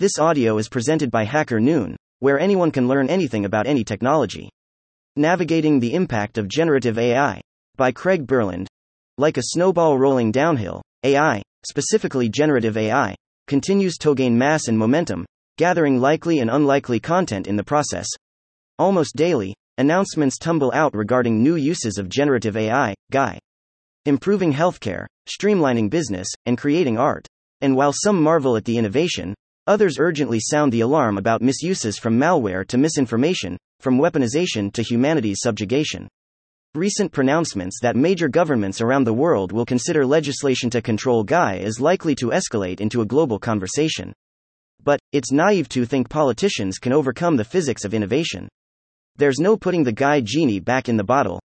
This audio is presented by HackerNoon, where anyone can learn anything about any technology. Navigating the Impact of Generative AI by Craig Burland. Like a snowball rolling downhill, AI, specifically generative AI, continues to gain mass and momentum, gathering likely and unlikely content in the process. Almost daily, announcements tumble out regarding new uses of generative AI, GAI. Improving healthcare, streamlining business, and creating art. And while some marvel at the innovation, Others urgently sound the alarm about misuses from malware to misinformation, from weaponization to humanity's subjugation. Recent pronouncements that major governments around the world will consider legislation to control GAI is likely to escalate into a global conversation. But, it's naive to think politicians can overcome the physics of innovation. There's no putting the GAI genie back in the bottle.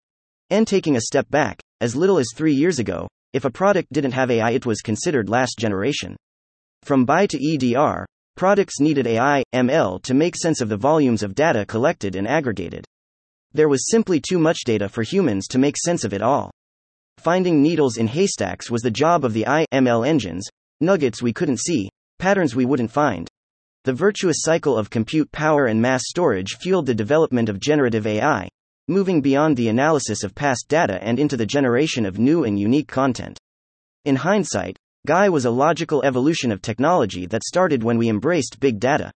And taking a step back, as little as three years ago, if a product didn't have AI, it was considered last generation. From BI to EDR, Products needed AI, ML to make sense of the volumes of data collected and aggregated. There was simply too much data for humans to make sense of it all. Finding needles in haystacks was the job of the AI, ML engines, nuggets we couldn't see, patterns we wouldn't find. The virtuous cycle of compute power and mass storage fueled the development of generative AI, moving beyond the analysis of past data and into the generation of new and unique content. In hindsight, GAI was a logical evolution of technology that started when we embraced big data.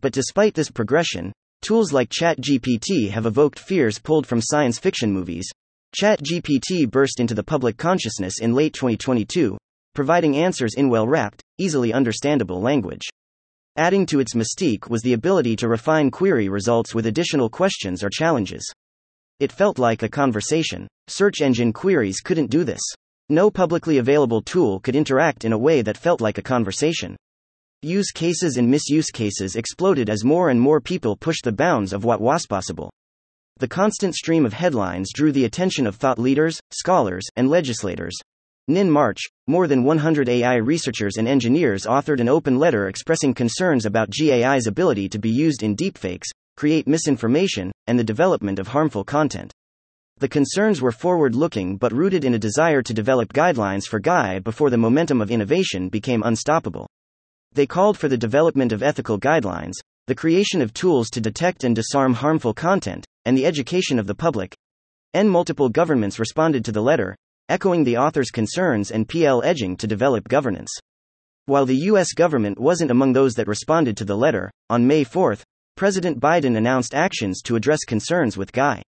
But despite this progression, tools like ChatGPT have evoked fears pulled from science fiction movies. ChatGPT burst into the public consciousness in late 2022, providing answers in well wrapped, easily understandable language. Adding to its mystique was the ability to refine query results with additional questions or challenges. It felt like a conversation. Search engine queries couldn't do this. No publicly available tool could interact in a way that felt like a conversation. Use cases and misuse cases exploded as more and more people pushed the bounds of what was possible. The constant stream of headlines drew the attention of thought leaders, scholars, and legislators. In March, more than 100 AI researchers and engineers authored an open letter expressing concerns about GAI's ability to be used in deepfakes, create misinformation, and the development of harmful content. The concerns were forward looking but rooted in a desire to develop guidelines for GAI before the momentum of innovation became unstoppable. They called for the development of ethical guidelines, the creation of tools to detect and disarm harmful content, and the education of the public. And multiple governments responded to the letter, echoing the author's concerns and PL edging to develop governance. While the U.S. government wasn't among those that responded to the letter, on May 4, President Biden announced actions to address concerns with GAI.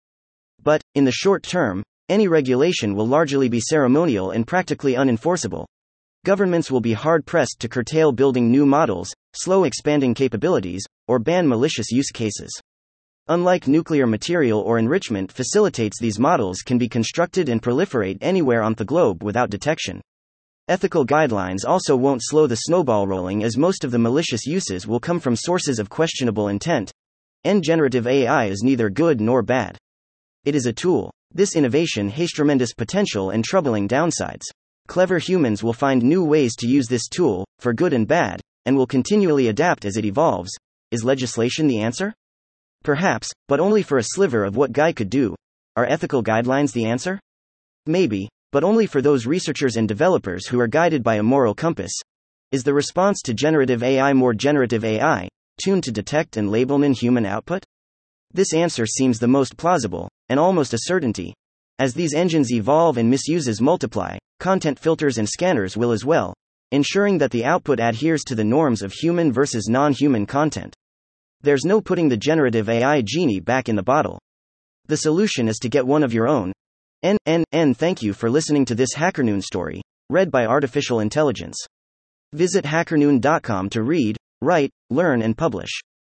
But, in the short term, any regulation will largely be ceremonial and practically unenforceable. Governments will be hard pressed to curtail building new models, slow expanding capabilities, or ban malicious use cases. Unlike nuclear material or enrichment facilitates these models can be constructed and proliferate anywhere on the globe without detection. Ethical guidelines also won't slow the snowball rolling as most of the malicious uses will come from sources of questionable intent. And generative AI is neither good nor bad. It is a tool. This innovation has tremendous potential and troubling downsides. Clever humans will find new ways to use this tool, for good and bad, and will continually adapt as it evolves. Is legislation the answer? Perhaps, but only for a sliver of what GAI could do. Are ethical guidelines the answer? Maybe, but only for those researchers and developers who are guided by a moral compass. Is the response to generative AI more generative AI, tuned to detect and label non human output? This answer seems the most plausible, and almost a certainty. As these engines evolve and misuses multiply, content filters and scanners will as well, ensuring that the output adheres to the norms of human versus non human content. There's no putting the generative AI genie back in the bottle. The solution is to get one of your own. N, N, N. Thank you for listening to this HackerNoon story, read by Artificial Intelligence. Visit hackerNoon.com to read, write, learn, and publish.